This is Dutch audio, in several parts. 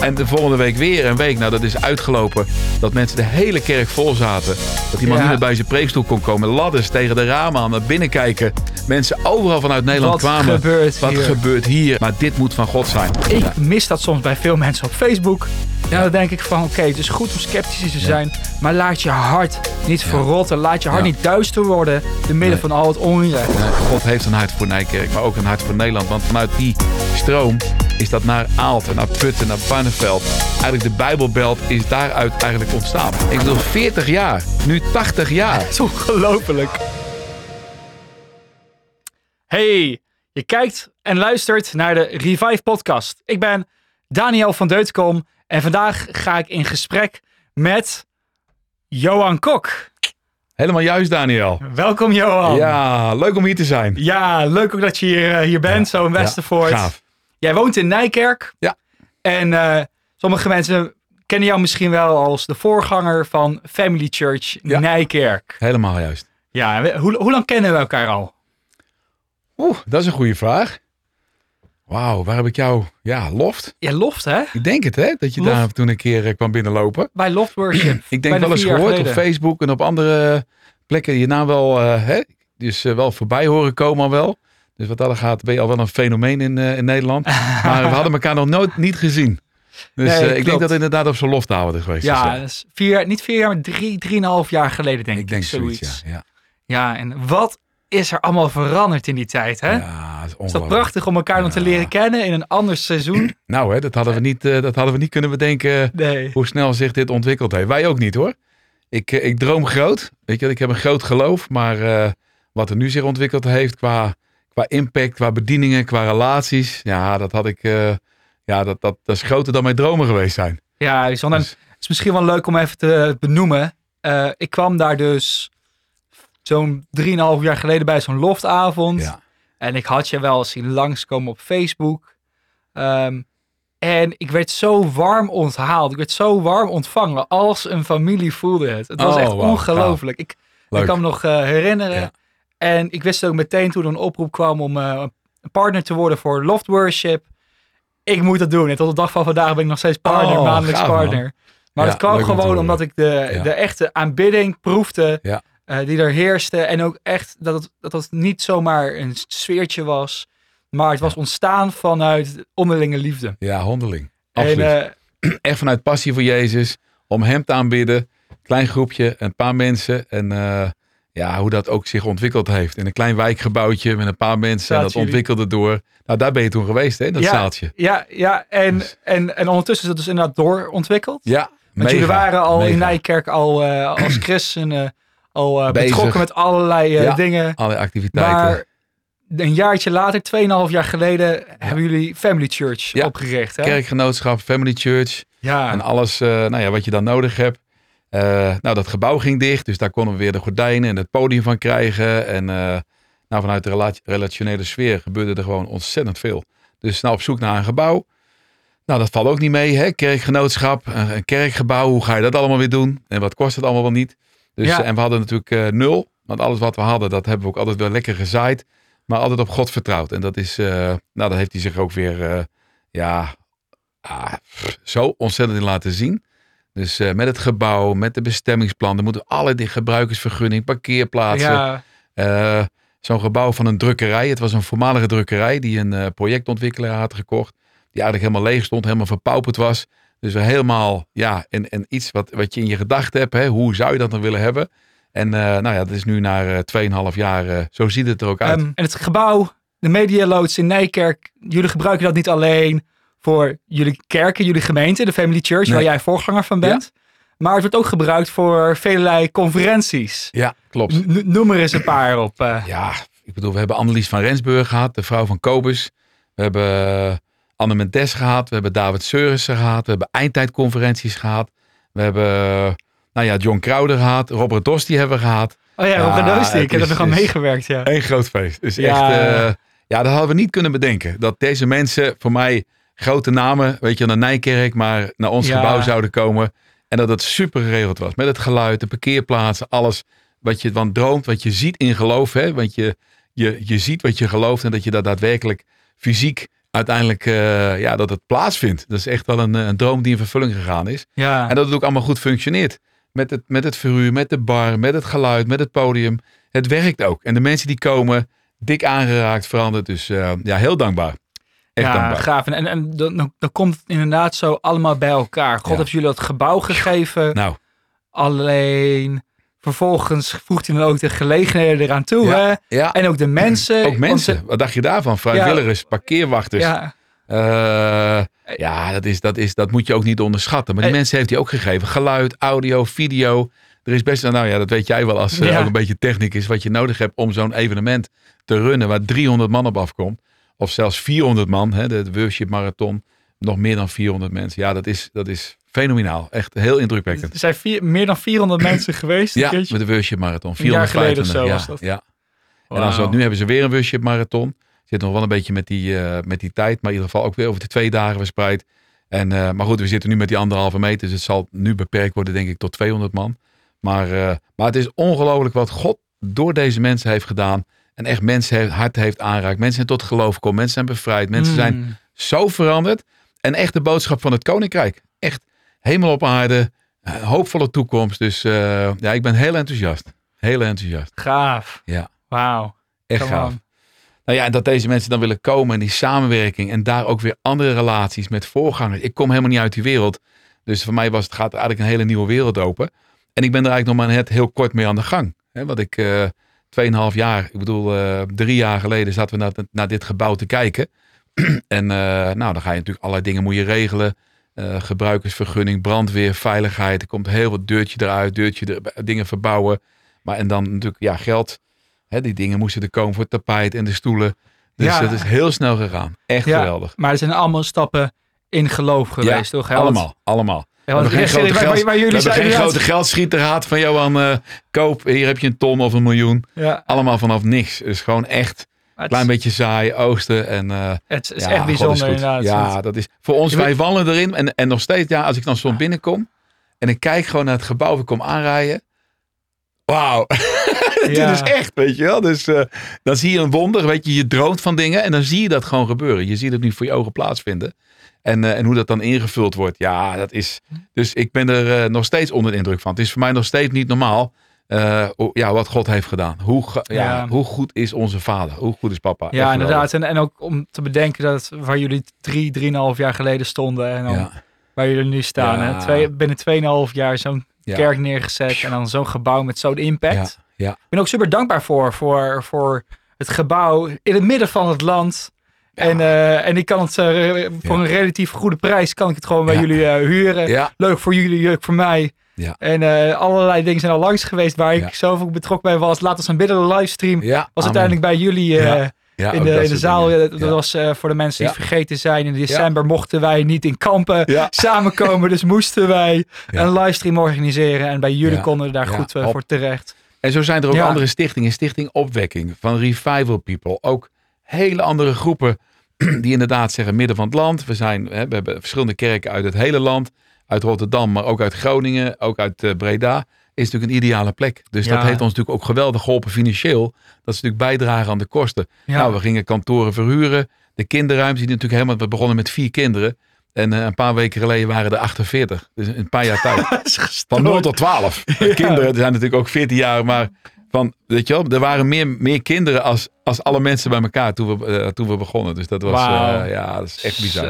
En de volgende week weer een week. Nou, dat is uitgelopen. Dat mensen de hele kerk vol zaten. Dat die man Ja. niet meer bij zijn preekstoel kon komen. Ladders tegen de ramen aan, naar binnen kijken. Mensen overal vanuit Nederland Wat kwamen. gebeurt Wat hier? gebeurt hier? Maar dit moet van God zijn. Ik mis dat soms bij veel mensen op Facebook. Ja, dan denk ik van, oké, het is goed om sceptisch te zijn, maar laat je hart niet verrotten. Laat je hart Ja. niet duister worden, te midden van al het onrecht. God heeft een hart voor Nijkerk, maar ook een hart voor Nederland. Want vanuit die stroom is dat naar Aalten, naar Putten, naar Barneveld. Eigenlijk de Bijbelbelt is daaruit eigenlijk ontstaan. Ik bedoel, 40 jaar, nu 80 jaar. Het is ongelooflijk. Hey, je kijkt en luistert naar de Revive podcast. Ik ben Daniel van Deutenkom en vandaag ga ik in gesprek met Johan Kok. Helemaal juist, Daniel. Welkom Johan. Ja, leuk om hier te zijn. Ja, leuk ook dat je hier, eh, hier bent, zo in Westervoort. Ja, gaaf. Jij woont in Nijkerk. Ja. En eh, sommige mensen kennen jou misschien wel als de voorganger van Family Church Ja. Nijkerk. Helemaal juist. Ja, we- hoe, hoe lang kennen we elkaar al? Oeh, dat is een goede vraag. Wauw, waar heb ik jou? Ja, loft. Ja, Loft hè? Ik denk het, hè? Dat je Loft. daar toen een keer eh, kwam binnenlopen. Bij Loft Worship. Ik denk wel eens gehoord op. Facebook en op andere plekken je naam wel, eh, hè, dus eh, wel voorbij horen komen al wel. Dus wat dat gaat, ben je al wel een fenomeen in, eh, in Nederland. maar we hadden elkaar nog nooit niet gezien. Dus Nee, eh, ik klopt. denk dat het inderdaad op zijn lofthouden is geweest. Ja, Dus, vier, niet vier jaar, maar drie, drieënhalf jaar geleden denk ik. ik denk zoiets, ja. ja. Ja, en wat is er allemaal veranderd in die tijd, hè? Ja, is is dat prachtig om elkaar dan te leren kennen in een ander seizoen? Nou, hè, dat, hadden we niet, eh, dat hadden we niet kunnen bedenken Nee. hoe snel zich dit ontwikkeld heeft. Wij ook niet hoor. Ik, ik droom groot. Weet je, ik heb een groot geloof. Maar wat er nu zich ontwikkeld heeft qua, qua impact, qua bedieningen, qua relaties. Ja, dat had ik. eh, ja, dat, dat, dat is groter dan mijn dromen geweest zijn. Ja. Dus- Het is misschien wel leuk om even te benoemen. Eh, ik kwam daar dus zo'n drieënhalf jaar geleden bij zo'n loftavond. Ja. En ik had je wel eens zien langskomen op Facebook. Ehm, en ik werd zo warm onthaald. Ik werd zo warm ontvangen. Als een familie voelde het. Het was Oh, echt wauw, ongelooflijk. Ik, kan me nog eh, herinneren. Ja. En ik wist ook meteen toen er een oproep kwam om eh, een partner te worden voor Loft Worship. Ik moet dat doen. En tot de dag van vandaag ben ik nog steeds partner, Oh, maandelijks man. partner. Maar Ja, het kwam gewoon omdat ik de, Ja. de echte aanbidding proefde Ja. eh, die er heerste. En ook echt dat het, dat het niet zomaar een sfeertje was. Maar het was ontstaan vanuit onderlinge liefde. Ja, hondeling. Absoluut. En eh, Echt vanuit passie voor Jezus. Om hem te aanbidden. Klein groepje, een paar mensen. En ja, hoe dat ook zich ontwikkeld heeft. In een klein wijkgebouwtje met een paar mensen. En dat ontwikkelde door. Nou, daar ben je toen geweest, hè? Dat ja, zaaltje. Ja, ja en, Dus- en, en ondertussen is het dus inderdaad doorontwikkeld. Ja, Want jullie waren al in. Nijkerk al eh, als christenen al eh, Bezig. betrokken met allerlei Ja. dingen. Alle activiteiten. Maar een jaartje later, 2,5 jaar geleden, hebben jullie Family Church opgericht. Hè? Kerkgenootschap, family church Ja, en alles nou ja, wat je dan nodig hebt. Eh, nou, dat gebouw ging dicht, dus daar konden we weer de gordijnen en het podium van krijgen. En eh, nou, vanuit de rela- relationele sfeer gebeurde er gewoon ontzettend veel. Dus nou op zoek naar een gebouw. Nou, dat valt ook niet mee, hè? Kerkgenootschap, een, kerkgebouw, hoe ga je dat allemaal weer doen? En wat kost het allemaal wel niet? Dus, Ja. En we hadden natuurlijk eh, nul, want alles wat we hadden, dat hebben we ook altijd wel lekker gezaaid. Maar altijd op God vertrouwd. En dat is, nou, dat heeft hij zich ook weer, ja, ah, pff, zo ontzettend in laten zien. Dus eh, met het gebouw, met de bestemmingsplan, er moeten alle die gebruikersvergunning, parkeerplaatsen. ja, Eh, Zo'n gebouw van een drukkerij. Het was een voormalige drukkerij die een eh, projectontwikkelaar had gekocht. Die eigenlijk helemaal leeg stond, helemaal verpauperd was. Dus helemaal, ja, en, en iets wat, wat je in je gedachten hebt. Hè, hoe zou je dat dan willen hebben? En nou ja, dat is nu na eh 2,5 jaar, zo ziet het er ook uit. Ehm, en het gebouw, de Media Loods in Nijkerk, jullie gebruiken dat niet alleen voor jullie kerken, jullie gemeente, de Family Church, waar jij voorganger van bent. Maar het wordt ook gebruikt voor velelei conferenties. ja, klopt. N- noem er eens een paar op. eh. Ja, ik bedoel, we hebben Annelies van Rensburg gehad, de vrouw van Kobus. We hebben Anne Mendes gehad. We hebben David Seurissen gehad. We hebben eindtijdconferenties gehad. We hebben, nou ja, John Crowder gehad. Robert Dosti hebben we gehad. Oh ja, Ja, Rob Radoosti, ik heb er is- meegewerkt. Ja. Een groot feest. Dus Ja. echt, eh, ja, dat hadden we niet kunnen bedenken. Dat deze mensen, voor mij grote namen, weet je, naar Nijkerk, maar naar ons Ja. gebouw zouden komen. En dat het super geregeld was. Met het geluid, de parkeerplaatsen, alles wat je van droomt, wat je ziet in geloof. Hè? Want je, je, je ziet wat je gelooft en dat je dat daadwerkelijk fysiek uiteindelijk eh, ja, dat het plaatsvindt. Dat is echt wel een, een droom die in vervulling gegaan is. Ja. En dat het ook allemaal goed functioneert. Met het, met het verhuur, met de bar, met het geluid, met het podium. Het werkt ook. En de mensen die komen, dik aangeraakt, veranderd. Dus eh, ja, heel dankbaar. Echt ja, dankbaar. gaaf. En, en, en dan, dan- komt het inderdaad zo allemaal bij elkaar. God Ja. heeft jullie dat gebouw gegeven. Nou, Alleen vervolgens voegt hij dan ook de gelegenheden eraan toe. Ja. Hè? ja, En ook de mensen. ook mensen. ze- Wat dacht je daarvan? Vrijwilligers, parkeerwachters. ja, Eh, ja, dat, is, dat, is, dat moet je ook niet onderschatten. Maar die Eh. mensen heeft hij ook gegeven. Geluid, audio, video. Er is best, nou ja, dat weet jij wel als Ja. ook een beetje techniek is. Wat je nodig hebt om zo'n evenement te runnen waar 300 man op afkomt. Of zelfs 400 man, hè, de, de Worship Marathon. Nog meer dan 400 mensen. Ja, dat is, dat is fenomenaal. Echt heel indrukwekkend. er zijn vier, meer dan 400 mensen geweest. Ja, met de Worship Marathon. Een jaar geleden of 425, zo ja, was dat. Ja. En dan zo, nu hebben ze weer een worship marathon. Zit nog wel een beetje met die, eh, met die tijd. Maar in ieder geval ook weer over de twee dagen verspreid. En, eh, maar goed, we zitten nu met die anderhalve meter. Dus het zal nu beperkt worden, denk ik, tot 200 man. Maar, eh, maar het is ongelooflijk wat God door deze mensen heeft gedaan. En echt mensen hart heeft aanraakt. Mensen zijn tot geloof gekomen. Mensen zijn bevrijd. Mensen zijn Mm. zo veranderd. En echt de boodschap van het koninkrijk. Echt hemel op aarde. Een hoopvolle toekomst. Dus eh, ja, ik ben heel enthousiast. Heel enthousiast. Gaaf. Ja. Wauw. Echt Come gaaf. on. Nou ja, en dat deze mensen dan willen komen en die samenwerking en daar ook weer andere relaties met voorgangers. Ik kom helemaal niet uit die wereld. Dus voor mij was het, gaat er eigenlijk een hele nieuwe wereld open. En ik ben er eigenlijk nog maar net heel kort mee aan de gang. Hè, want ik, eh 2,5 jaar, ik bedoel, eh, drie jaar geleden zaten we naar, naar dit gebouw te kijken. en eh, nou, dan ga je natuurlijk allerlei dingen moet je regelen. Eh, gebruikersvergunning, brandweer, veiligheid. Er komt heel wat deurtje eruit, deurtje er, dingen verbouwen. Maar en dan natuurlijk, ja, geld. Hè, die dingen moesten er komen voor het tapijt en de stoelen. Dus Ja. dat is heel snel gegaan. Echt Ja, geweldig. Maar er zijn allemaal stappen in geloof geweest, toch? hè? Want- allemaal, allemaal. Ja, We want hebben geen grote, geld, jullie zijn geen inderdaad- grote van Johan, eh, koop, hier heb je een ton of een miljoen. Ja, Allemaal vanaf niks. Dus gewoon echt een klein beetje saai, oosten. En, eh, het is ja, echt bijzonder is goed. inderdaad. Ja, dat is voor ons, wij vallen erin. En, en nog steeds, ja, als ik dan soms binnenkom en ik kijk gewoon naar het gebouw, ik kom aanrijden. Wauw, dit Ja. is echt, weet je wel. Dus eh, dan zie je een wonder, weet je, je droomt van dingen en dan zie je dat gewoon gebeuren. Je ziet het nu voor je ogen plaatsvinden. En, eh, en hoe dat dan ingevuld wordt, ja, dat is. Dus ik ben er eh, nog steeds onder de indruk van. Het is voor mij nog steeds niet normaal. eh, ja, wat God heeft gedaan. Hoe, ja, Ja. hoe goed is onze vader? Hoe goed is papa? Ja, inderdaad. En, en ook om te bedenken dat waar jullie drie, drieënhalf jaar geleden stonden en dan Ja, waar jullie nu staan. Hè? Twee, binnen tweeënhalf jaar zo'n kerk neergezet en dan zo'n gebouw met zo'n impact. ja. Ik ben ook super dankbaar voor, voor, voor het gebouw in het midden van het land. En, eh, en ik kan het eh, voor een relatief goede prijs kan ik het gewoon bij jullie eh, huren. Leuk voor jullie, leuk voor mij. Ja. En allerlei dingen zijn al langs geweest waar ik Ja. ook betrokken bij was. Laat ons een bidden livestream. ja. Was amen. uiteindelijk bij jullie in de, in de zaal. dingen. Dat was voor de mensen die het vergeten zijn. In december mochten wij niet in kampen samenkomen. Dus moesten wij een livestream organiseren. En bij jullie konden we daar goed voor terecht. En zo zijn er ook andere stichtingen. Stichting Opwekking van Revival People. Ook hele andere groepen die inderdaad zeggen midden van het land. We, zijn, hè, we hebben verschillende kerken uit het hele land. Uit Rotterdam, maar ook uit Groningen. Ook uit eh, Breda. Is natuurlijk een ideale plek. Dus Ja. dat heeft ons natuurlijk ook geweldig geholpen financieel. Dat ze natuurlijk bijdragen aan de kosten. Ja. Nou, we gingen kantoren verhuren. De kinderruimte die natuurlijk helemaal... We begonnen met vier kinderen. En eh, een paar weken geleden waren er 48. Dus een paar jaar tijd. Van 0 tot 12. Kinderen zijn natuurlijk ook 14 jaar, maar van, weet je wel, er waren meer, meer kinderen als, als alle mensen bij elkaar toen we, eh, toen we begonnen. Dus dat was, eh, ja, dat is echt bizar.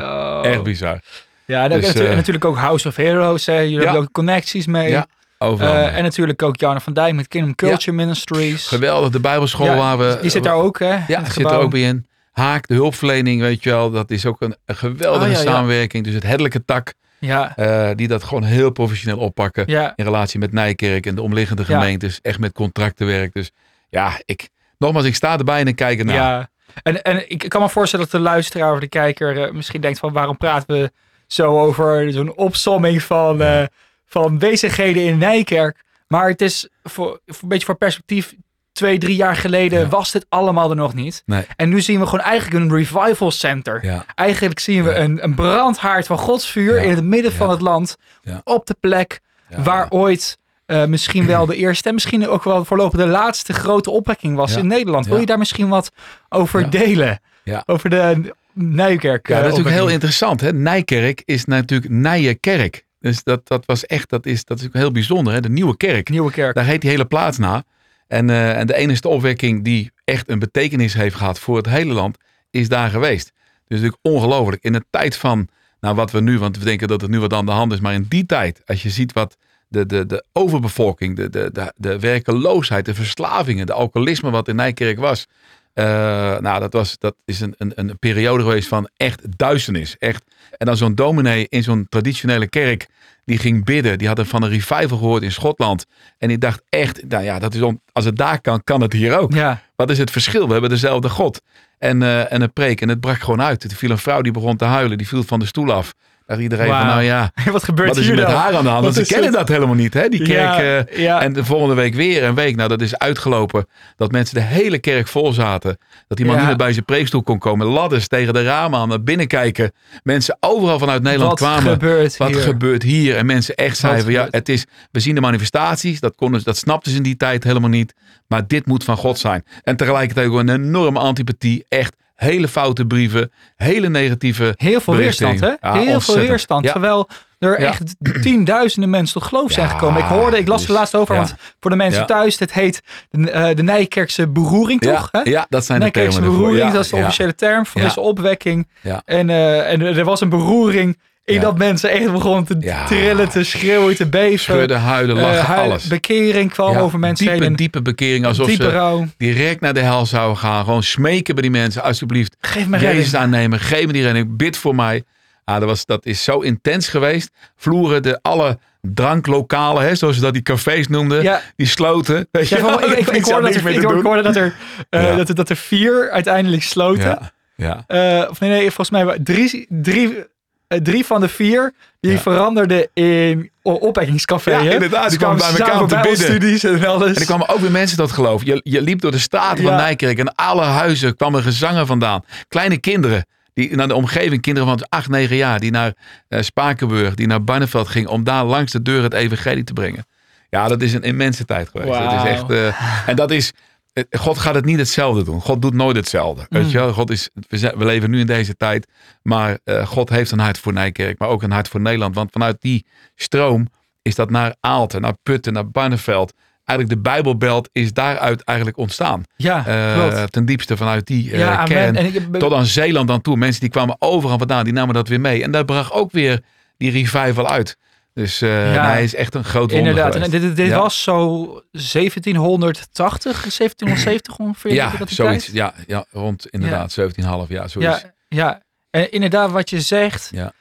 Zo. Echt bizar. Ja, en, Dus, natuurlijk, en eh, natuurlijk ook House of Heroes. Hè. Jullie Ja. hebben ook connecties mee. Ja, overal. En natuurlijk ook Janne van Dijk met Kingdom Culture Ministries. Geweldig, de bijbelschool Ja, waar we... Die zit daar ook, hè? Ja, zit er ook bij in. Haak, de hulpverlening, weet je wel, dat is ook een, een geweldige Oh, ja, ja. samenwerking. Dus het herderlijke tak, Ja, eh, die dat gewoon heel professioneel oppakken. ja. In relatie met Nijkerk en de omliggende Ja. gemeentes. Echt met contracten werkt. Dus ja, ik, nogmaals, ik sta erbij en ik kijk ernaar. Ja, en, en ik kan me voorstellen dat de luisteraar of de kijker eh, misschien denkt van waarom praten we zo over zo'n opsomming van, eh, van bezigheden in Nijkerk. Maar het is voor, voor een beetje voor perspectief, twee, drie jaar geleden Ja. was dit allemaal er nog niet. Nee. En nu zien we gewoon eigenlijk een revival center. Ja. Eigenlijk zien we een, een brandhaard van Gods vuur Ja. in het midden van het land. Op de plek waar ooit eh, misschien wel de eerste en misschien ook wel voorlopig de laatste grote opwekking was in Nederland. Wil je daar misschien wat over delen? Over de Nijkerk. Ja, eh, dat is ook heel opwekking. interessant. Hè? Nijkerk is natuurlijk Nijenkerk. Dus dat, dat was echt, dat is, dat is ook heel bijzonder. Hè? De Nieuwe Kerk. Nieuwe kerk. Daar heet die hele plaats na. En, eh, en de enige opwekking die echt een betekenis heeft gehad voor het hele land, is daar geweest. Dus natuurlijk ongelooflijk. In een tijd van, nou wat we nu, want we denken dat het nu wat aan de hand is, maar in die tijd, als je ziet wat de, de, de overbevolking, de, de, de, de werkeloosheid, de verslavingen, de alcoholisme wat in Nijkerk was. Eh, nou, dat, was, dat is een, een, een periode geweest van echt duisternis. Echt. En dan zo'n dominee in zo'n traditionele kerk, die ging bidden. Die had van een revival gehoord in Schotland. En die dacht echt, nou ja, dat is om, als het daar kan, kan het hier ook. Ja, Wat is het verschil? We hebben dezelfde God. En, eh, en een preek. En het brak gewoon uit. Er viel een vrouw die begon te huilen. Die viel van de stoel af. Dacht iedereen van, nou ja, wat gebeurt wat is er hier met dan? haar aan de hand? Want ze kennen het? dat helemaal niet, hè? Die kerk. Ja, eh, ja. En de volgende week weer een week. Nou, dat is uitgelopen. Dat mensen de hele kerk vol zaten. Dat die man Ja. niet meer bij zijn preekstoel kon komen. Ladders tegen de ramen aan, naar binnen kijken. Mensen overal vanuit Nederland Wat kwamen. gebeurt Wat hier? gebeurt hier? En mensen echt zeiden van, ja, het is, we zien de manifestaties. Dat, konden, dat snapten ze in die tijd helemaal niet. Maar dit moet van God zijn. En tegelijkertijd ook een enorme antipathie. Echt hele foute brieven. Hele negatieve Heel veel weerstand, hè? Ja, Heel veel weerstand. Ja. Terwijl er Ja. echt tienduizenden mensen tot geloof zijn gekomen. Ik hoorde, ik las er dus- laatst over, want voor de mensen thuis, het heet de, eh, de Nijkerkse beroering, toch? Ja, hè? ja, dat zijn de Nijkerkse beroering, dat is de officiële term van Ja. deze opwekking. Ja. En, eh, en er was een beroering in Ja. dat mensen echt begonnen te Ja. trillen, te schreeuwen, te beven. Schudden, huilen, Eh, lachen, huilen. alles. Bekering kwam Ja, over mensen diepe, heen. diepe bekering. Alsof diepe ze rouw. direct naar de hel zouden gaan. Gewoon smeken bij die mensen. Alsjeblieft, Geef me Jezus redding. aannemen. Geef me die redding. Bid voor mij. Ah, dat, was, dat is zo intens geweest. Vloeren de alle dranklokalen, hè, zoals ze dat die cafés noemden. Ja. Die sloten. Weet je Ja, ik, ik, ik, hoorde dat er, ik hoorde- ik hoorde dat er, eh, Ja. dat, er- dat er vier uiteindelijk sloten. Ja, ja. Eh, of nee, nee, volgens mij drie, drie, eh, drie van de vier die Ja. veranderden in opwekkingscafé. Ja, hè? inderdaad, die Ze kwamen bij elkaar om te bidden. bijbelstudies en alles. En er kwamen ook weer mensen tot geloof. Je, je liep door de straten van. Nijkerk en alle huizen kwamen gezangen vandaan. Kleine kinderen, die naar de omgeving, kinderen van 8, 9 jaar, die naar eh, Spakenburg, die naar Barneveld gingen om daar langs de deur het evangelie te brengen. Ja, dat is een immense tijd geweest. Dat is echt, eh, en dat is, eh, God gaat het niet hetzelfde doen. God doet nooit hetzelfde. Mm. Weet je wel? God is, we, zijn- we leven nu in deze tijd, maar eh, God heeft een hart voor Nijkerk, maar ook een hart voor Nederland. Want vanuit die stroom is dat naar Aalten, naar Putten, naar Barneveld. Eigenlijk de Bijbelbelt is daaruit eigenlijk ontstaan. ja, klopt. ten diepste vanuit die eh, Ja, kern. En ik- tot aan Zeeland dan toe. Mensen die kwamen overal vandaan, die namen dat weer mee. En daar bracht ook weer die revival uit. Dus eh, Ja. hij is echt een groot wonder Inderdaad. En dit dit Ja. was zo 1780, 1770 ongeveer. Ja, dat zoiets. tijd? Ja, ja, rond inderdaad 17,5 jaar. Zoiets. Ja, ja. En inderdaad, wat je zegt, Ja.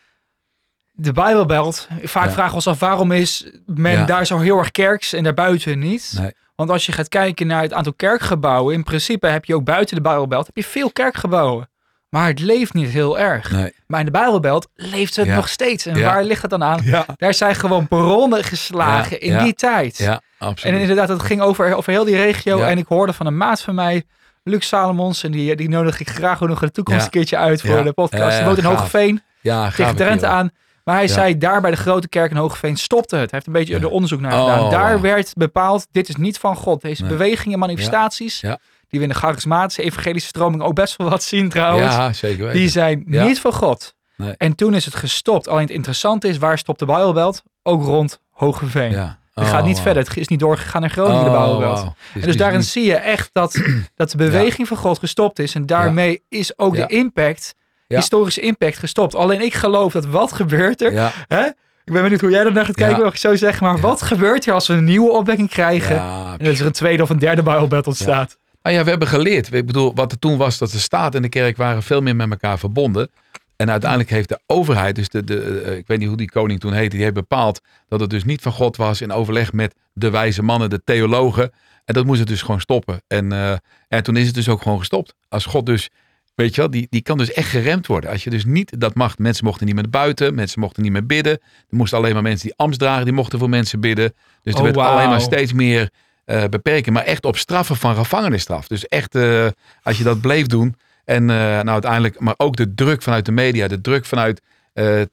de Bijbelbelt. Vaak Ja. vragen we ons af waarom is men Ja. daar zo heel erg kerks en daarbuiten niet. Nee. Want als je gaat kijken naar het aantal kerkgebouwen, in principe heb je ook buiten de Bijbelbelt heb je veel kerkgebouwen. Maar het leeft niet heel erg. Nee. Maar in de Bijbelbelt leeft het Ja. nog steeds. En Ja. waar ligt het dan aan? Ja. Daar zijn gewoon bronnen geslagen in die tijd. Ja, En inderdaad, het ging over, over heel die regio. En ik hoorde van een maat van mij, Luc Salomons. En die, die nodig ik graag ook nog in de toekomst een keertje uit voor de podcast. Die woont in gaaf. Hogeveen, ja, tegen Drenthe aan. Maar hij zei, daar bij de grote kerk in Hogeveen stopte het. Hij heeft een beetje er onderzoek naar Oh, gedaan. Daar wauw. werd bepaald, dit is niet van God. Deze Nee. bewegingen, manifestaties, Ja. Die we in de charismatische evangelische stroming ook best wel wat zien trouwens. Ja, zeker weten. Die zijn Ja. niet van God. Nee. En toen is het gestopt. Alleen het interessante is, waar stopt de Bijbelbelt? Ook rond Hogeveen. ja. Het gaat Oh, niet wauw. verder. Het is niet doorgegaan naar Groningen, de Oh, Bijbelbelt. wauw. En dus daarin zie je echt dat, dat de beweging van God gestopt is. En daarmee is ook de impact, historische impact gestopt. Alleen ik geloof dat wat gebeurt er? Hè? Ik ben benieuwd hoe jij er naar gaat kijken, Ja. mag ik zo zeggen. Maar Ja. wat gebeurt er als we een nieuwe opwekking krijgen? ja, En dat er een tweede of een derde Bijbelbelt ontstaat. Nou ja, we hebben geleerd. Ik bedoel, wat er toen was, dat de staat en de kerk waren veel meer met elkaar verbonden. En uiteindelijk heeft de overheid, dus de, de, eh, ik weet niet hoe die koning toen heette, die heeft bepaald dat het dus niet van God was in overleg met de wijze mannen, de theologen. En dat moest het dus gewoon stoppen. En, eh, en toen is het dus ook gewoon gestopt. Als God dus, weet je wel, die, die kan dus echt geremd worden. Als je dus niet dat mag, mensen mochten niet meer buiten, mensen mochten niet meer bidden. Er moesten alleen maar mensen die amst dragen, die mochten voor mensen bidden. Dus er Oh, werd alleen maar steeds meer eh, beperken, maar echt op straffen van gevangenisstraf. Dus echt, eh, als je dat bleef doen. En eh, nou uiteindelijk, maar ook de druk vanuit de media, de druk vanuit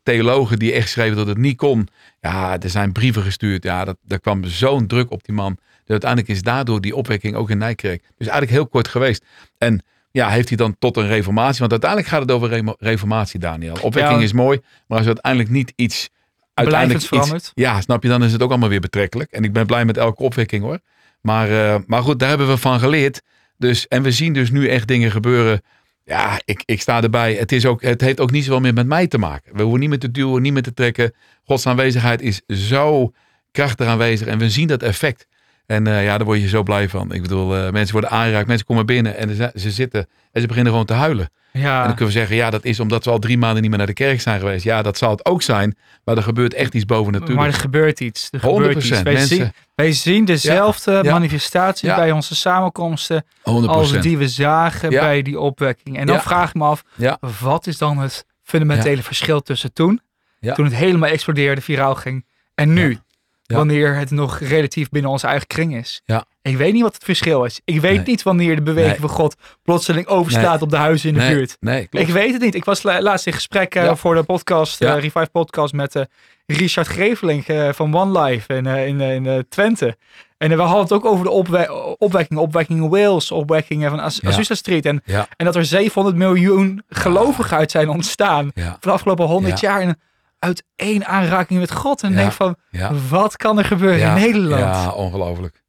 theologen die echt schreven dat het niet kon. Ja, er zijn brieven gestuurd. Ja, dat, daar kwam zo'n druk op die man. Dus uiteindelijk is daardoor die opwekking ook in Nijkerk. Dus eigenlijk heel kort geweest. En ja, heeft hij dan tot een reformatie? Want uiteindelijk gaat het over reformatie, Daniel. Opwekking Ja. is mooi, maar als uiteindelijk niet iets uiteindelijk iets, ja, snap je, dan is het ook allemaal weer betrekkelijk. En ik ben blij met elke opwekking hoor. Maar, eh, maar goed, daar hebben we van geleerd. Dus, en we zien dus nu echt dingen gebeuren. Ja, ik, ik sta erbij. Het, is ook, het heeft ook niet zoveel meer met mij te maken. We hoeven niet meer te duwen, niet meer te trekken. Gods aanwezigheid is zo krachtig aanwezig. En we zien dat effect. En eh, ja, daar word je zo blij van. Ik bedoel, eh, mensen worden aangeraakt. Mensen komen binnen en ze, ze zitten en ze beginnen gewoon te huilen. En Ja, dan kunnen we zeggen, ja, dat is omdat we al drie maanden niet meer naar de kerk zijn geweest. Ja, dat zal het ook zijn. Maar er gebeurt echt iets boven natuurlijk. maar er gebeurt iets. Er 100%. gebeurt iets. Wij, Mensen- zien, wij zien dezelfde ja. manifestatie Ja. bij onze samenkomsten 100%. als die we zagen bij die opwekking. En dan vraag ik me af, Ja. wat is dan het fundamentele verschil tussen toen, Ja. toen het helemaal explodeerde, viraal ging, en nu, Ja. Wanneer het nog relatief binnen onze eigen kring is. Ja. Ik weet niet wat het verschil is. Ik weet Nee. niet wanneer de beweging Nee. van God plotseling overstaat Nee. op de huizen in de buurt. Nee, klopt. Ik weet het niet. Ik was la- laatst in gesprek eh, Ja. voor de podcast, eh Ja. Revive Podcast, met eh, Richard Greveling eh, van One Life in, eh, in, eh, in eh, Twente. En eh, we hadden het ook over de opwe opwekking, opwekking in Wales, opwekkingen van As Ja. Azusa Street. En, dat er 700 miljoen gelovigen uit zijn ontstaan van de afgelopen 100 jaar. En uit één aanraking met God. En Ja. denk van, Ja. wat kan er gebeuren Ja. in Nederland? Ja, ongelooflijk.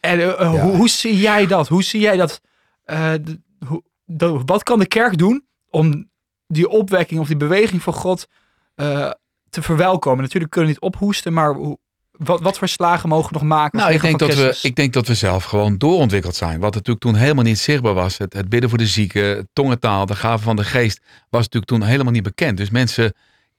En eh, eh, hoe, hoe zie jij dat? Hoe zie jij dat? eh, hoe, de- wat kan de kerk doen om die opwekking of die beweging van God te verwelkomen? Natuurlijk kunnen we niet ophoesten, maar hoe, wat, wat voor slagen mogen we nog maken? Nou, ik denk, dat we, ik denk dat we zelf gewoon doorontwikkeld zijn. Wat natuurlijk toen helemaal niet zichtbaar was. Het, het bidden voor de zieken, tongentaal, de gave van de geest. Was natuurlijk toen helemaal niet bekend. Dus mensen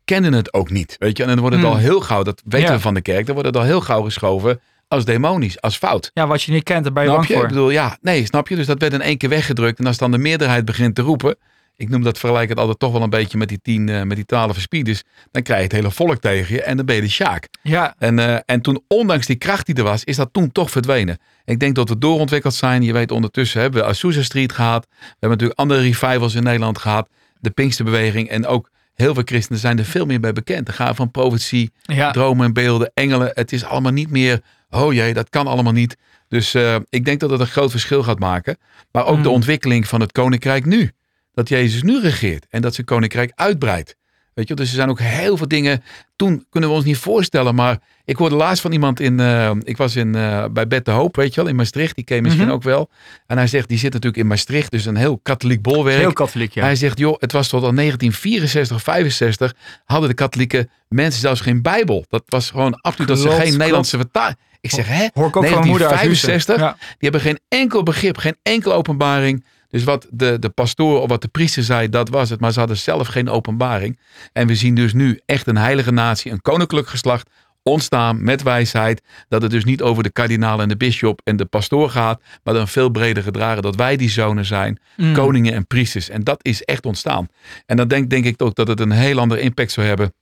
kennen het ook niet. Weet je? En dan wordt het Hmm. al heel gauw, dat weten Ja. we van de kerk. Dan wordt het al heel gauw geschoven als demonisch, als fout. Ja, wat je niet kent, daar ben je Snap je? voor. Ik bedoel, ja, nee, snap je? Dus dat werd in één keer weggedrukt. En als dan de meerderheid begint te roepen. Ik noem dat vergelijk het altijd toch wel een beetje met die tien, eh, met die twaalf verspieders. Dan krijg je het hele volk tegen je en dan ben je de sjaak. Ja, En, eh, en toen, ondanks die kracht die er was, is dat toen toch verdwenen. Ik denk dat we doorontwikkeld zijn. Je weet, ondertussen hebben we Azusa Street gehad. We hebben natuurlijk andere revivals in Nederland gehad. De Pinksterbeweging. En ook heel veel christenen zijn er veel meer bij bekend. De gaan van profetie, ja. dromen en beelden, engelen. Het is allemaal niet meer, oh jee, dat kan allemaal niet. Dus eh, ik denk dat het een groot verschil gaat maken. Maar ook de Mm. ontwikkeling van het koninkrijk nu. Dat Jezus nu regeert en dat zijn koninkrijk uitbreidt. Weet je, dus er zijn ook heel veel dingen. Toen kunnen we ons niet voorstellen, maar ik hoorde laatst van iemand in. eh, ik was in, eh, bij Bet de Hoop, weet je wel, in Maastricht. Die ken je misschien Mhm. ook wel. En hij zegt, die zit natuurlijk in Maastricht, dus een heel katholiek bolwerk. Heel katholiek, ja. Hij zegt, joh, het was tot al 1964, 65 hadden de katholieke mensen zelfs geen Bijbel. Dat was gewoon absoluut dat ze geen klopt. Nederlandse vertaling. Ik zeg, hè? Hoor ik ook van mijn moeder uit. 1965? Ja. Die hebben geen enkel begrip, geen enkele openbaring. Dus wat de, de pastoor of wat de priester zei, dat was het. Maar ze hadden zelf geen openbaring. En we zien dus nu echt een heilige natie, een koninklijk geslacht ontstaan met wijsheid. Dat het dus niet over de kardinaal en de bisschop en de pastoor gaat. Maar dan veel breder gedragen dat wij die zonen zijn. Mm. Koningen en priesters. En dat is echt ontstaan. En dan denk, denk ik ook dat het een heel andere impact zou hebben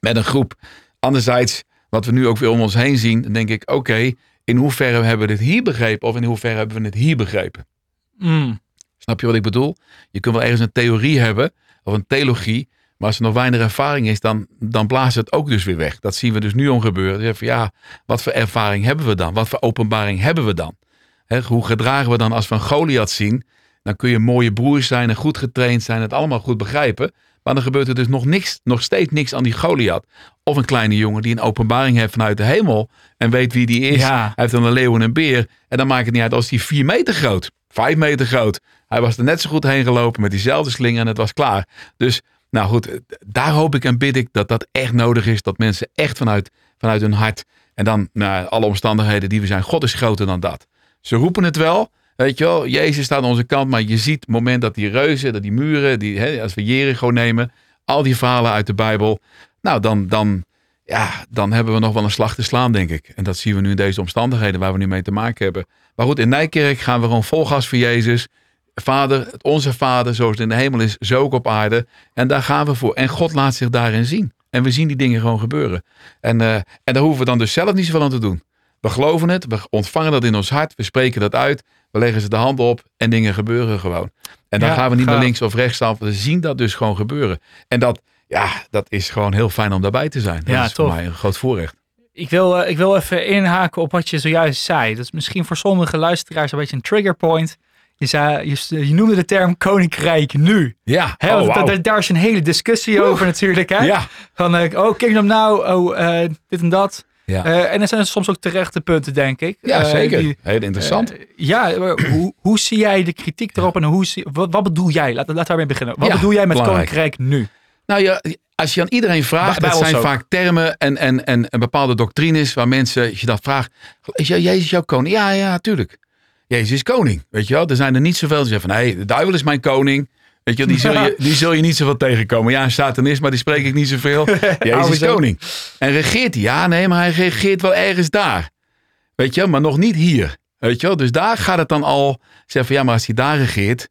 met een groep. Anderzijds, wat we nu ook weer om ons heen zien, dan denk ik, oké, in hoeverre hebben we dit hier begrepen of in hoeverre hebben we het hier begrepen? Mm. Snap je wat ik bedoel? Je kunt wel ergens een theorie hebben of een theologie, maar als er nog weinig ervaring is, dan, dan blaast het ook dus weer weg. Dat zien we dus nu om gebeuren. Dus ja, wat voor ervaring hebben we dan? Wat voor openbaring hebben we dan? Hoe gedragen we dan als we een Goliath zien? Dan kun je mooie broers zijn en goed getraind zijn, het allemaal goed begrijpen. Maar dan gebeurt er dus nog, niks, nog steeds niks aan die Goliath. Of een kleine jongen die een openbaring heeft vanuit de hemel en weet wie die is. Ja. Hij heeft dan een leeuw en een beer. En dan maakt het niet uit als die vier meter groot, vijf meter groot. Hij was er net zo goed heen gelopen met diezelfde sling en het was klaar. Dus nou goed, daar hoop ik en bid ik dat dat echt nodig is. Dat mensen echt vanuit, vanuit hun hart en dan nou, alle omstandigheden die we zijn. God is groter dan dat. Ze roepen het wel. Weet je wel, Jezus staat aan onze kant, maar je ziet het moment dat die reuzen, dat die muren, die, hè, als we Jericho nemen, al die verhalen uit de Bijbel, nou dan, dan, ja, dan hebben we nog wel een slag te slaan, denk ik. En dat zien we nu in deze omstandigheden waar we nu mee te maken hebben. Maar goed, in Nijkerk gaan we gewoon vol gas voor Jezus. Vader, het onze Vader, zoals het in de hemel is, zo ook op aarde. En daar gaan we voor. En God laat zich daarin zien. En we zien die dingen gewoon gebeuren. En, eh, en daar hoeven we dan dus zelf niet zoveel aan te doen. We geloven het, we ontvangen dat in ons hart, we spreken dat uit, we leggen ze de hand op en dingen gebeuren gewoon. En dan Ja, gaan we niet meer gaaf. links of rechts af, we zien dat dus gewoon gebeuren. En dat, ja, dat is gewoon heel fijn om daarbij te zijn. Dat Ja, is voor mij een groot voorrecht. Ik wil, eh, ik wil even inhaken op wat je zojuist zei. Dat is misschien voor sommige luisteraars een beetje een trigger point. Je, zei, je, je noemde de term koninkrijk nu. Ja, oh, want wauw. da- daar is een hele discussie over natuurlijk. Hè? Ja, Van, eh, oh, Kingdom Now, oh, eh, dit en dat. ja. En er zijn soms ook terechte punten, denk ik. ja zeker. die- Heel interessant. ja, hoe, hoe zie jij de kritiek erop en hoe zie, wat, wat bedoel jij? Laat, laat daarmee beginnen. Wat Ja, bedoel jij met belangrijk. koninkrijk nu? Nou ja, als je aan iedereen vraagt, dat zijn ook. vaak termen en, en, en, en bepaalde doctrines waar mensen, als je dat vraagt, is Je- Jezus jouw koning? Ja, ja, tuurlijk. Jezus is koning, weet je wel. Er zijn er niet zoveel die zeggen van, hé, de duivel is mijn koning. Weet je wel, die zul je, die zul je niet zoveel tegenkomen. Ja, een satanist, maar die spreek ik niet zoveel. Jezus is koning. En regeert hij? Ja, nee, maar hij regeert wel ergens daar. Weet je wel, maar nog niet hier. Weet je wel, dus daar gaat het dan al zeggen van, ja, maar als hij daar regeert,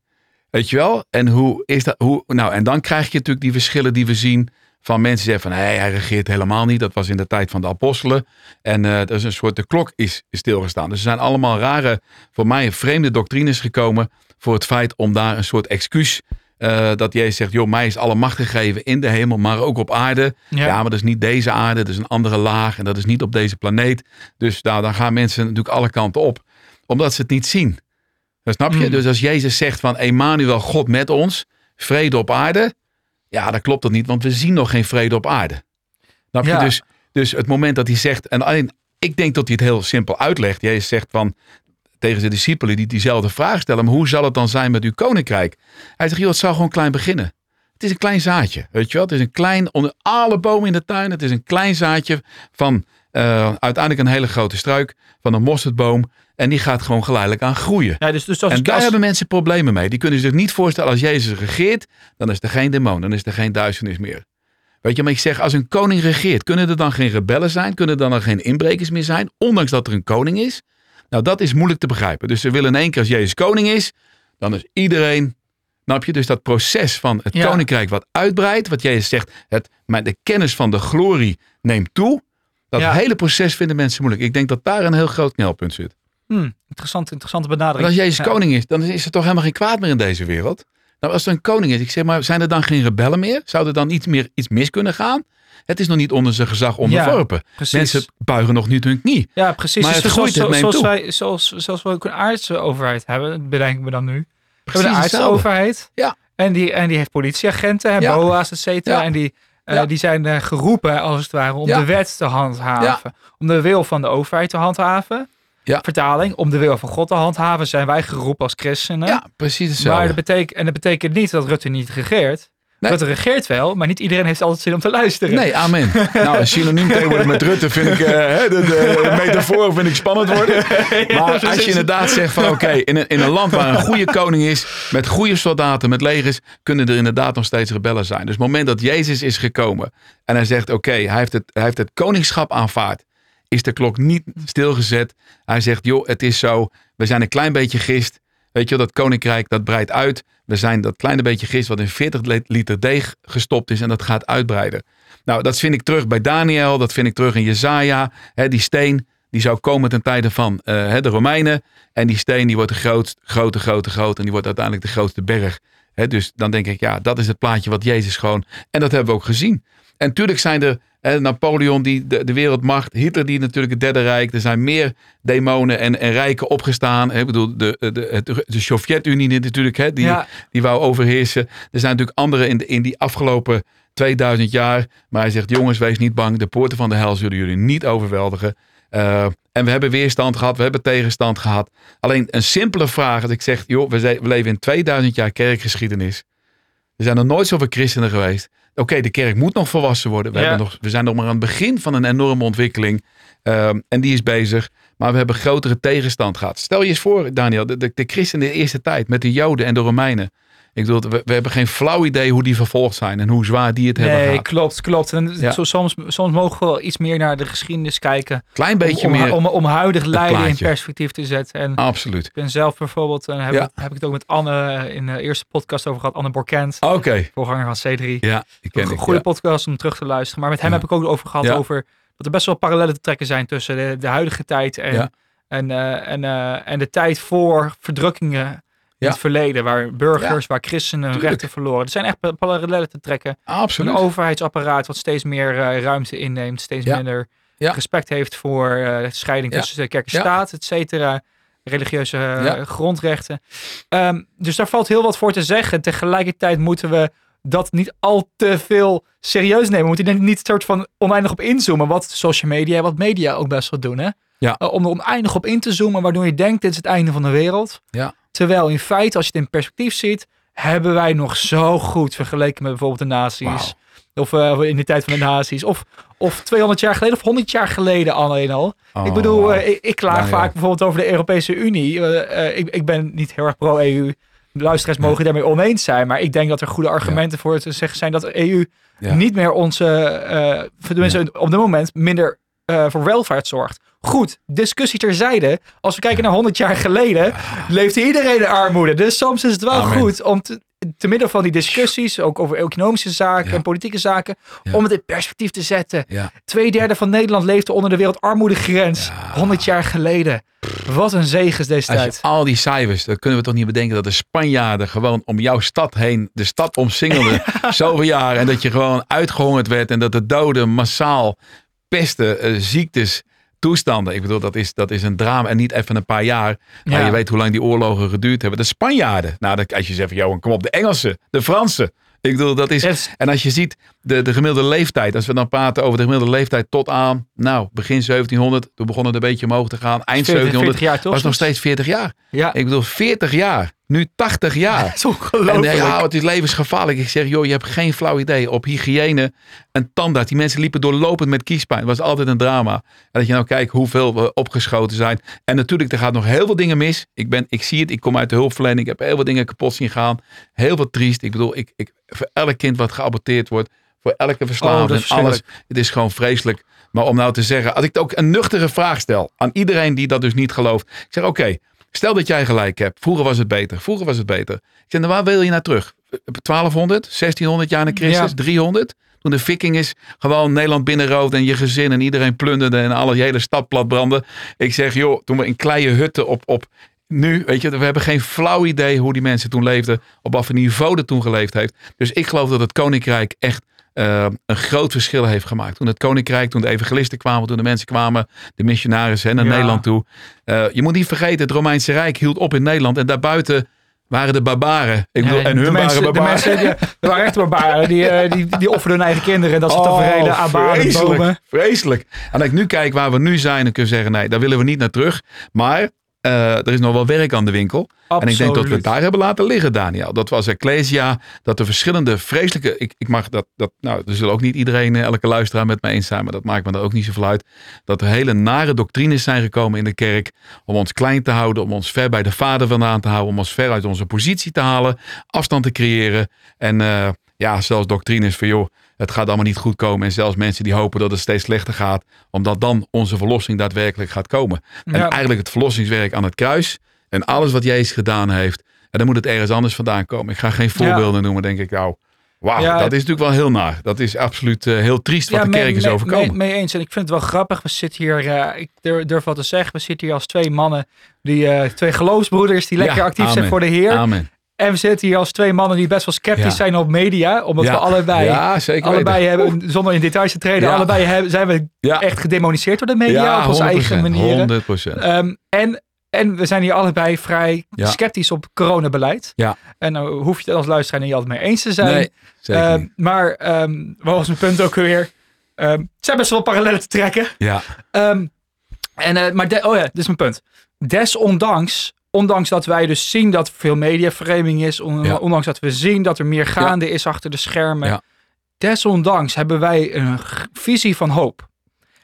Weet je wel? En hoe is dat? Hoe, nou, en dan krijg je natuurlijk die verschillen die we zien. Van mensen die zeggen van nee, hij regeert helemaal niet. Dat was in de tijd van de apostelen. En eh er is een soort, de klok is, stilgestaan. Dus er zijn allemaal rare, voor mij vreemde doctrines gekomen. Voor het feit om daar een soort excuus. eh, dat Jezus zegt, joh, mij is alle macht gegeven in de hemel, maar ook op aarde. Ja. Ja, maar dat is niet deze aarde, dat is een andere laag. En dat is niet op deze planeet. Dus daar, dan gaan mensen natuurlijk alle kanten op. Omdat ze het niet zien. Dat snap je? Mm. Dus als Jezus zegt van Emmanuel, God met ons, vrede op aarde. Ja, dat klopt dat niet, want we zien nog geen vrede op aarde. Snap je? Ja. Dus, dus het moment dat hij zegt, en alleen, ik denk dat hij het heel simpel uitlegt. Jezus zegt van, tegen zijn discipelen die diezelfde vraag stellen, maar hoe zal het dan zijn met uw koninkrijk? Hij zegt, joh, het zal gewoon klein beginnen. Het is een klein zaadje, weet je wel? Het is een klein, onder alle bomen in de tuin, het is een klein zaadje van eh, uiteindelijk een hele grote struik, van een mosterdboom. En die gaat gewoon geleidelijk aan groeien. Ja, dus, dus als, En daar als- hebben mensen problemen mee. Die kunnen zich niet voorstellen als Jezus regeert, dan is er geen demon, dan is er geen duisternis meer. Weet je, maar ik zeg, als een koning regeert, kunnen er dan geen rebellen zijn? Kunnen er dan geen inbrekers meer zijn? Ondanks dat er een koning is? Nou, dat is moeilijk te begrijpen. Dus ze willen in één keer als Jezus koning is, dan is iedereen, snap je? Dus dat proces van het Ja. koninkrijk wat uitbreidt, wat Jezus zegt, het, maar de kennis van de glorie neemt toe. Dat Ja. hele proces vinden mensen moeilijk. Ik denk dat daar een heel groot knelpunt zit. Hmm, interessant, interessante benadering. als Jezus Ja. koning is, dan is er toch helemaal geen kwaad meer in deze wereld. Nou, als er een koning is, ik zeg maar, zijn er dan geen rebellen meer? Zou er dan iets meer iets mis kunnen gaan? Het is nog niet onder zijn gezag onderworpen. Mensen buigen nog niet hun knie. Ja, precies. Maar Dus het zoals, groeit, het neemt zoals, wij, zoals, zoals we ook een aardse overheid hebben, bedenken we dan nu. we hebben de aardse overheid. Ja. En die, en die heeft politieagenten, Ja. BOA's, et cetera. Ja. En die, eh, Ja. die zijn eh, geroepen, als het ware, om de wet te handhaven. Om de wil van de overheid te handhaven. Ja. Vertaling, om de wil van God te handhaven, zijn wij geroepen als christenen. Ja, precies maar hetzelfde. dat betekent, en dat betekent niet dat Rutte niet regeert. Nee. Rutte regeert wel, maar niet iedereen heeft altijd zin om te luisteren. Nee, amen. nou, een synoniem tegenwoordig met Rutte vind ik, hè, de, de metafoor vind ik spannend worden. Maar als je inderdaad zegt van oké, in, een, in een land waar een goede koning is, met goede soldaten, met legers, kunnen er inderdaad nog steeds rebellen zijn. Dus het moment dat Jezus is gekomen en hij zegt oké, hij, heeft het, hij heeft het koningschap aanvaard, is de klok niet stilgezet. Hij zegt joh, het is zo, we zijn een klein beetje gist. Weet je dat koninkrijk dat breidt uit. We zijn dat kleine beetje gist wat in 40 le- liter deeg gestopt is en dat gaat uitbreiden. Nou, dat vind ik terug bij Daniel, dat vind ik terug in Jezaja. Die steen, die zou komen ten tijde van eh, de Romeinen. En die steen die wordt de grootst, grote, grote, groot. En die wordt uiteindelijk de grootste berg. Dus dan denk ik, ja, dat is het plaatje wat Jezus gewoon... En dat hebben we ook gezien. En natuurlijk zijn er Napoleon, die de, de wereldmacht. Hitler, die natuurlijk het derde rijk. Er zijn meer demonen en, en rijken opgestaan. Ik bedoel, de, de, het- de Sovjet-Unie natuurlijk, hè, die, Ja. die wou overheersen. Er zijn natuurlijk anderen in, de, in die afgelopen 2000 jaar. Maar hij zegt, jongens, wees niet bang. De poorten van de hel zullen jullie niet overweldigen. Eh, en we hebben weerstand gehad, we hebben tegenstand gehad. Alleen een simpele vraag, als ik zeg, joh, we, we leven in 2000 jaar kerkgeschiedenis. Er zijn nog nooit zoveel christenen geweest. Oké, de kerk moet nog volwassen worden. We, Ja. hebben nog, we zijn nog maar aan het begin van een enorme ontwikkeling. Ehm, en die is bezig. Maar we hebben grotere tegenstand gehad. Stel je eens voor, Daniel, de, de, de christenen in de eerste tijd met de Joden en de Romeinen. Ik bedoel, we, we hebben geen flauw idee hoe die vervolgd zijn en hoe zwaar die het hebben Nee, gehad. klopt, klopt. En Ja. zo- soms, soms mogen we wel iets meer naar de geschiedenis kijken. Klein beetje om, om, meer. om, om huidig lijden in perspectief te zetten. En Absoluut. ik ben zelf bijvoorbeeld, en heb, Ja. ik, heb ik het ook met Anne eh, in de eerste podcast over gehad. Anne Borkent, Oké. voorganger van C3. Ja, die ken Een ik. goede ja. podcast om terug te luisteren. Maar met hem heb ik ook over gehad over dat er best wel parallellen te trekken zijn tussen de, de huidige tijd en, en, eh, en, eh, en de tijd voor verdrukkingen in het verleden. Waar burgers, waar christenen hun rechten verloren. Er zijn echt pa- parallellen te trekken. Absoluut. Een overheidsapparaat wat steeds meer eh, ruimte inneemt, steeds minder respect heeft voor eh, scheiding tussen kerk en staat, et cetera. religieuze eh, Ja. grondrechten. Ehm, dus daar valt heel wat voor te zeggen. Tegelijkertijd moeten we dat niet al te veel serieus nemen. We moeten er niet soort van oneindig op inzoomen. Wat social media, wat media ook best wel doen. Hè? Ja. Om er oneindig op in te zoomen, waardoor je denkt, dit is het einde van de wereld. Ja. Terwijl in feite, als je het in perspectief ziet, hebben wij nog zo goed vergeleken met bijvoorbeeld de nazi's. Of eh, in de tijd van de nazi's. Of, of 200 jaar geleden of 100 jaar geleden alleen al. Oh, ik bedoel, wauw. eh, ik, ik klaag vaak bijvoorbeeld over de Europese Unie. Eh, ik, ik ben niet heel erg pro-EU. Luisteraars mogen daarmee oneens zijn. Maar ik denk dat er goede argumenten voor te zeggen zijn dat de EU Ja. niet meer onze, voor de mensen op dit moment, minder voor welvaart zorgt. Goed, discussie terzijde. Als we kijken naar 100 jaar geleden, leefde iedereen in armoede. Dus soms is het wel Amen. goed om te, te midden van die discussies, ook over economische zaken Ja. en politieke zaken, Ja. om het in perspectief te zetten. Ja. Tweederde van Nederland leefde onder de wereldarmoedegrens. Ja. 100 jaar geleden. Wat een zegen Als destijds. je al die cijfers, dan kunnen we toch niet bedenken dat de Spanjaarden gewoon om jouw stad heen de stad omsingelden zoveel jaar. En dat je gewoon uitgehongerd werd en dat de doden massaal pesten, eh, ziektes, toestanden. Ik bedoel, dat is, dat is een drama en niet even een paar jaar. Maar Ja. je weet hoe lang die oorlogen geduurd hebben. De Spanjaarden. Nou, als je zegt van, Johan, kom op, de Engelsen, de Fransen. Ik bedoel, dat is... Yes. En als je ziet de, de gemiddelde leeftijd, als we dan praten over de gemiddelde leeftijd tot aan, nou, begin 1700, toen begon het een beetje omhoog te gaan. Eind 40, 1700 40 jaar toch? was nog steeds 40 jaar. Ja, Ik bedoel, 40 jaar. Nu 80 jaar. dat is En ongelooflijk. nee, ja, het is levensgevaarlijk. Ik zeg, joh, je hebt geen flauw idee. Op hygiëne en tandarts. Die mensen liepen doorlopend met kiespijn. Het was altijd een drama. En dat je nou kijkt hoeveel we opgeschoten zijn. En natuurlijk, er gaat nog heel veel dingen mis. Ik, ben, ik zie het, ik kom uit de hulpverlening. Ik heb heel veel dingen kapot zien gaan. Heel veel triest. Ik bedoel, ik, ik, voor elk kind wat geaborteerd wordt. Voor elke Oh, verslaafde is en alles. Het is gewoon vreselijk. Maar om nou te zeggen, als ik ook een nuchtere vraag stel aan iedereen die dat dus niet gelooft. Ik zeg, oké, stel dat jij gelijk hebt. Vroeger was het beter. Vroeger was het beter. Ik zeg, nou, waar wil je naar terug? 1200, 1600 jaar na Christus, Ja. 300? Toen de vikingers gewoon Nederland binnenroofden en je gezin en iedereen plunderde en alle je hele stad plat brandde. Ik zeg, joh, toen we in kleine hutten op, op nu, weet je, we hebben geen flauw idee hoe die mensen toen leefden, op wat voor niveau dat toen geleefd heeft. Dus ik geloof dat het koninkrijk echt eh, een groot verschil heeft gemaakt. Toen het koninkrijk, toen de evangelisten kwamen, toen de mensen kwamen, de missionarissen naar Ja. Nederland toe. Eh, je moet niet vergeten, het Romeinse Rijk hield op in Nederland en daarbuiten waren de barbaren. Ik bedoel, Ja, en de hun mensen, waren de barbaren. mensen, die, er waren echt barbaren. Die, eh, die, die offerden hun eigen kinderen. Dat ze tafereelen aan banen, Oh, vreselijk, bomen. Vreselijk. En als ik nu kijk waar we nu zijn, dan kun je zeggen, nee, daar willen we niet naar terug. Maar eh, er is nog wel werk aan de winkel. En ik denk dat we het Absoluut. daar hebben laten liggen, Daniel. Dat was Ecclesia, dat de verschillende vreselijke... Ik, ik mag dat, dat... Nou, er zullen ook niet iedereen, eh, elke luisteraar met me eens zijn, maar dat maakt me er ook niet zoveel uit. Dat er hele nare doctrines zijn gekomen in de kerk om ons klein te houden, om ons ver bij de vader vandaan te houden, om ons ver uit onze positie te halen, afstand te creëren. En eh, ja, zelfs doctrines van joh, het gaat allemaal niet goed komen. En zelfs mensen die hopen dat het steeds slechter gaat, omdat dan onze verlossing daadwerkelijk gaat komen. En eigenlijk het verlossingswerk aan het kruis en alles wat Jezus gedaan heeft, en dan moet het ergens anders vandaan komen. Ik ga geen voorbeelden noemen, denk ik nou. Wauw, Ja. dat is natuurlijk wel heel naar. Dat is absoluut eh, heel triest wat de mee- kerk is overkomen. Mee, mee eens. En ik vind het wel grappig. We zitten hier, eh, ik durf, durf wel te zeggen, we zitten hier als twee mannen, die, eh, twee geloofsbroeders die lekker actief zijn voor de Heer. Amen. En we zitten hier als twee mannen die best wel sceptisch Ja. zijn op media. Omdat Ja. we allebei, Ja, zeker allebei weten. hebben, zonder in details te treden, allebei hebben, zijn we Ja. echt gedemoniseerd door de media op onze eigen 100%, manieren. 100%. Ehm, en, en we zijn hier allebei vrij sceptisch op coronabeleid. Ja. En dan hoef je het als luisteraar niet altijd mee eens te zijn. Nee, zeker Ehm, maar ehm, wat was mijn punt ook weer? Het zijn best wel parallellen te trekken. Ja, en, eh, maar de- oh ja, dit is mijn punt. Desondanks, ondanks dat wij dus zien dat er veel mediaframing is, ondanks dat we zien dat er meer gaande is achter de schermen, desondanks hebben wij een visie van hoop.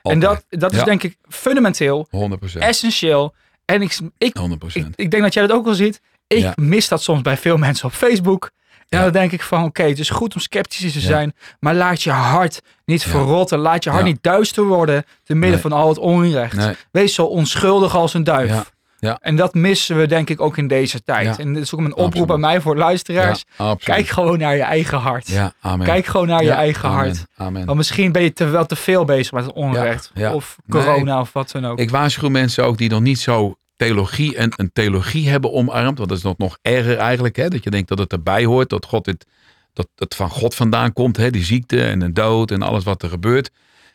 En dat, dat is denk ik fundamenteel, 100%. essentieel. En ik, ik, 100%. ik, ik denk dat jij dat ook wel ziet. Ik Ja. mis dat soms bij veel mensen op Facebook. En Ja. dan denk ik van, oké, het is goed om sceptisch te Ja. zijn, maar laat je hart niet verrotten. Laat je hart niet duister worden te midden Nee. van al het onrecht. Nee. Wees zo onschuldig als een duif. Ja. En dat missen we denk ik ook in deze tijd. Ja. En dit is ook een oproep Absoluut. aan mij voor luisteraars. Ja. Kijk gewoon naar je eigen hart. Amen. Kijk gewoon naar je eigen amen, hart. Amen. Want misschien ben je te, wel te veel bezig met het onrecht. Of Nee. corona of wat dan ook. Ik waarschuw mensen ook die nog niet zo theologie en een theologie hebben omarmd. Want dat is nog, nog erger eigenlijk. Hè? Dat je denkt dat het erbij hoort. Dat, God dit, dat het van God vandaan komt. Hè? Die ziekte en de dood en alles wat er gebeurt.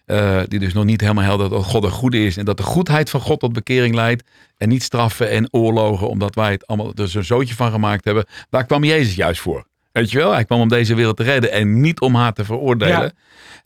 Eh, die dus nog niet helemaal helder dat God een goede is. En dat de goedheid van God tot bekering leidt. En niet straffen en oorlogen, omdat wij het allemaal er zo'n zootje van gemaakt hebben. Daar kwam Jezus juist voor. Weet je wel, hij kwam om deze wereld te redden en niet om haar te veroordelen.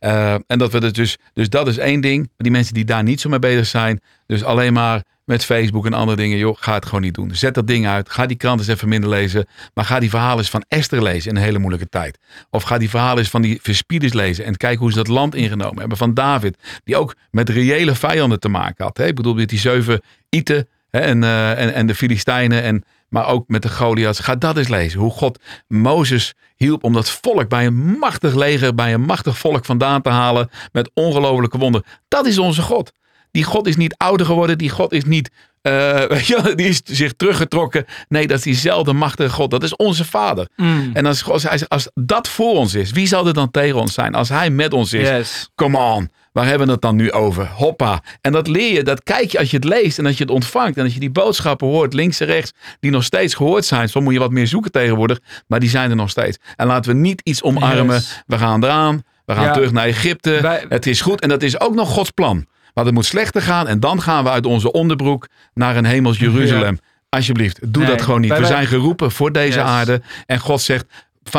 Uh, en dat we het dus, dus dat is één ding. Die mensen die daar niet zo mee bezig zijn, dus alleen maar met Facebook en andere dingen, joh, ga het gewoon niet doen. Zet dat ding uit, ga die krant eens even minder lezen, maar ga die verhalen eens van Esther lezen in een hele moeilijke tijd. Of ga die verhalen eens van die verspieders lezen en kijk hoe ze dat land ingenomen hebben. Van David, die ook met reële vijanden te maken had. Hè? Ik bedoel, met die zeven Iten hè, en, uh, en, en de Filistijnen en maar ook met de Goliaths. Ga dat eens lezen. Hoe God Mozes hielp om dat volk bij een machtig leger, bij een machtig volk vandaan te halen. Met ongelofelijke wonderen. Dat is onze God. Die God is niet ouder geworden. Die God is niet, uh, weet je, die is zich teruggetrokken. Nee, dat is diezelfde machtige God. Dat is onze Vader. Mm. En als, als, als dat voor ons is, wie zal er dan tegen ons zijn? Als Hij met ons is, Yes. come on. Waar hebben we het dan nu over? Hoppa. En dat leer je, dat kijk je als je het leest en als je het ontvangt. En als je die boodschappen hoort, links en rechts, die nog steeds gehoord zijn. Soms moet je wat meer zoeken tegenwoordig, maar die zijn er nog steeds. En laten we niet iets omarmen. Yes. We gaan eraan, we gaan Ja. terug naar Egypte. Wij- Het is goed en dat is ook nog Gods plan. Want het moet slechter gaan en dan gaan we uit onze onderbroek naar een hemels Jeruzalem. Alsjeblieft, doe Nee, dat gewoon niet. We zijn geroepen voor deze Yes. aarde. En God zegt,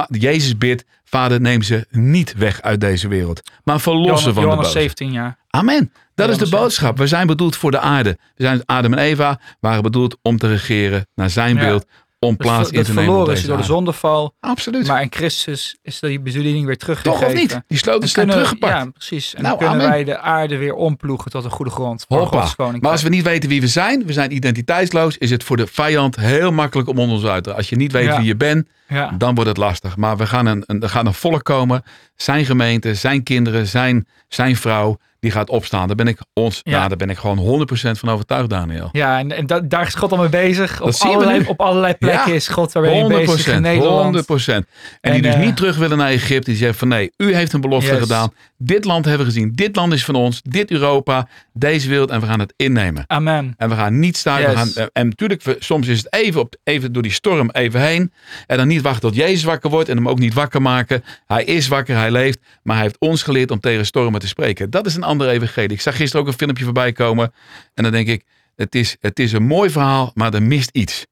Jezus bidt, Vader neem ze niet weg uit deze wereld. Maar verlos ze Johannes, van de boze. 17 jaar. Amen. Dat is de boodschap. We zijn bedoeld voor de aarde. We zijn Adam en Eva waren bedoeld om te regeren naar zijn Ja. beeld. Om plaats in te dat nemen verloren is door de zondeval. Absoluut. Maar in Christus is die bediening weer teruggegeven. Toch of niet? Die sleutels zijn teruggepakt. Ja, precies. En Nou, dan kunnen amen. wij de aarde weer omploegen tot een goede grond. Voor Hoppa. Gods koninkrijk. Maar als we niet weten wie we zijn, we zijn identiteitsloos, is het voor de vijand heel makkelijk om ons uit te. Als je niet weet Ja. wie je bent, ja. dan wordt het lastig. Maar we gaan een, een, er gaat een volk komen, zijn gemeente, zijn kinderen, zijn, zijn vrouw, die gaat opstaan. Daar ben ik ons, Ja. ja. daar ben ik gewoon 100% van overtuigd, Daniel. Ja, en, en da- daar is God al mee bezig. Op allerlei, op allerlei plekken Ja. is God daarmee 100 bezig in Nederland. 100 En, En, die dus eh, niet terug willen naar Egypte. Die zeggen van nee, u heeft een belofte Yes. gedaan. Dit land hebben we gezien. Dit land is van ons. Dit Europa. Deze wereld. En we gaan het innemen. Amen. En we gaan niet staan. We Yes. gaan, eh, en natuurlijk, we- soms is het even, op, even door die storm even heen. En dan niet wachten tot Jezus wakker wordt. En hem ook niet wakker maken. Hij is wakker, hij leeft. Maar hij heeft ons geleerd om tegen stormen te spreken. Dat is een andere evangelie. Ik zag gisteren ook een filmpje voorbij komen. En dan denk ik, het is, het is een mooi verhaal, maar er mist iets.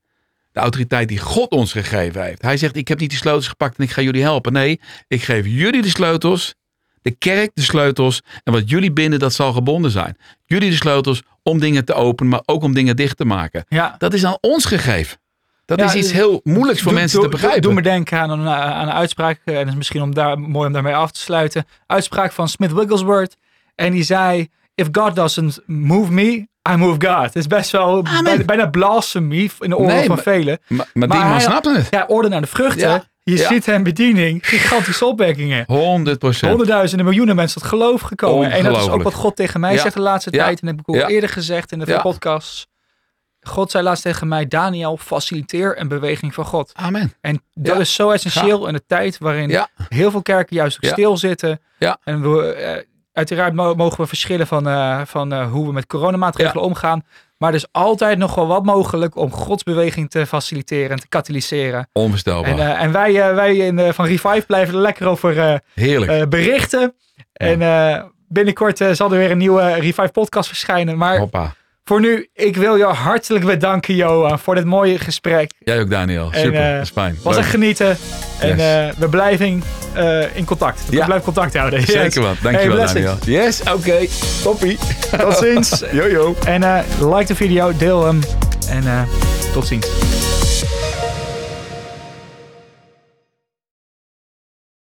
De autoriteit die God ons gegeven heeft. Hij zegt, ik heb niet die sleutels gepakt en ik ga jullie helpen. Nee, ik geef jullie de sleutels. De kerk de sleutels. En wat jullie binden, dat zal gebonden zijn. Jullie de sleutels om dingen te openen, maar ook om dingen dicht te maken. Ja. Dat is aan ons gegeven. Dat Ja, is iets eh, heel moeilijks voor mensen te begrijpen. Doe, doe me denken aan een, aan een uitspraak. eh, En het is misschien om daar, mooi om daarmee af te sluiten. Uitspraak van Smith Wigglesworth. En die zei: If God doesn't move me, I move God. Het is best wel Amen. bijna, bijna blasphemy in de oren Nee, van velen. maar, maar, Maar die man snapte het. Ja, orde naar de vruchten. Ja, Je ja. ziet hem bediening. Gigantische opwekkingen. 100 procent. Honderdduizenden, miljoenen mensen tot geloof gekomen. En dat is ook wat God tegen mij Ja. zegt de laatste tijd. En dat heb ik al Ja. eerder gezegd in de Ja. podcasts. God zei laatst tegen mij, Daniel, faciliteer een beweging van God. Amen. En dat is zo essentieel in de tijd waarin heel veel kerken juist ook stilzitten. Ja. En we, eh, uiteraard mo- mogen we verschillen van, eh, van eh, hoe we met coronamaatregelen omgaan. Maar er is altijd nog wel wat mogelijk om Gods beweging te faciliteren en te katalyseren. Onvoorstelbaar. En, eh, en wij, wij in, van Revive blijven er lekker over Heerlijk. berichten. En eh, binnenkort zal er weer een nieuwe Revive podcast verschijnen. Maar Hoppa. Voor nu, ik wil jou hartelijk bedanken, Johan, voor dit mooie gesprek. Jij ook, Daniel. En, Super. eh, dat is fijn. Was echt genieten. En Yes. eh, we blijven eh, in contact. We Ja. blijven contact houden. Yes. Zeker wat. Dankjewel, Hey, Daniel. Yes, oké. Toppie. Tot ziens. Yo. En eh, like de video, deel hem. En eh, tot ziens.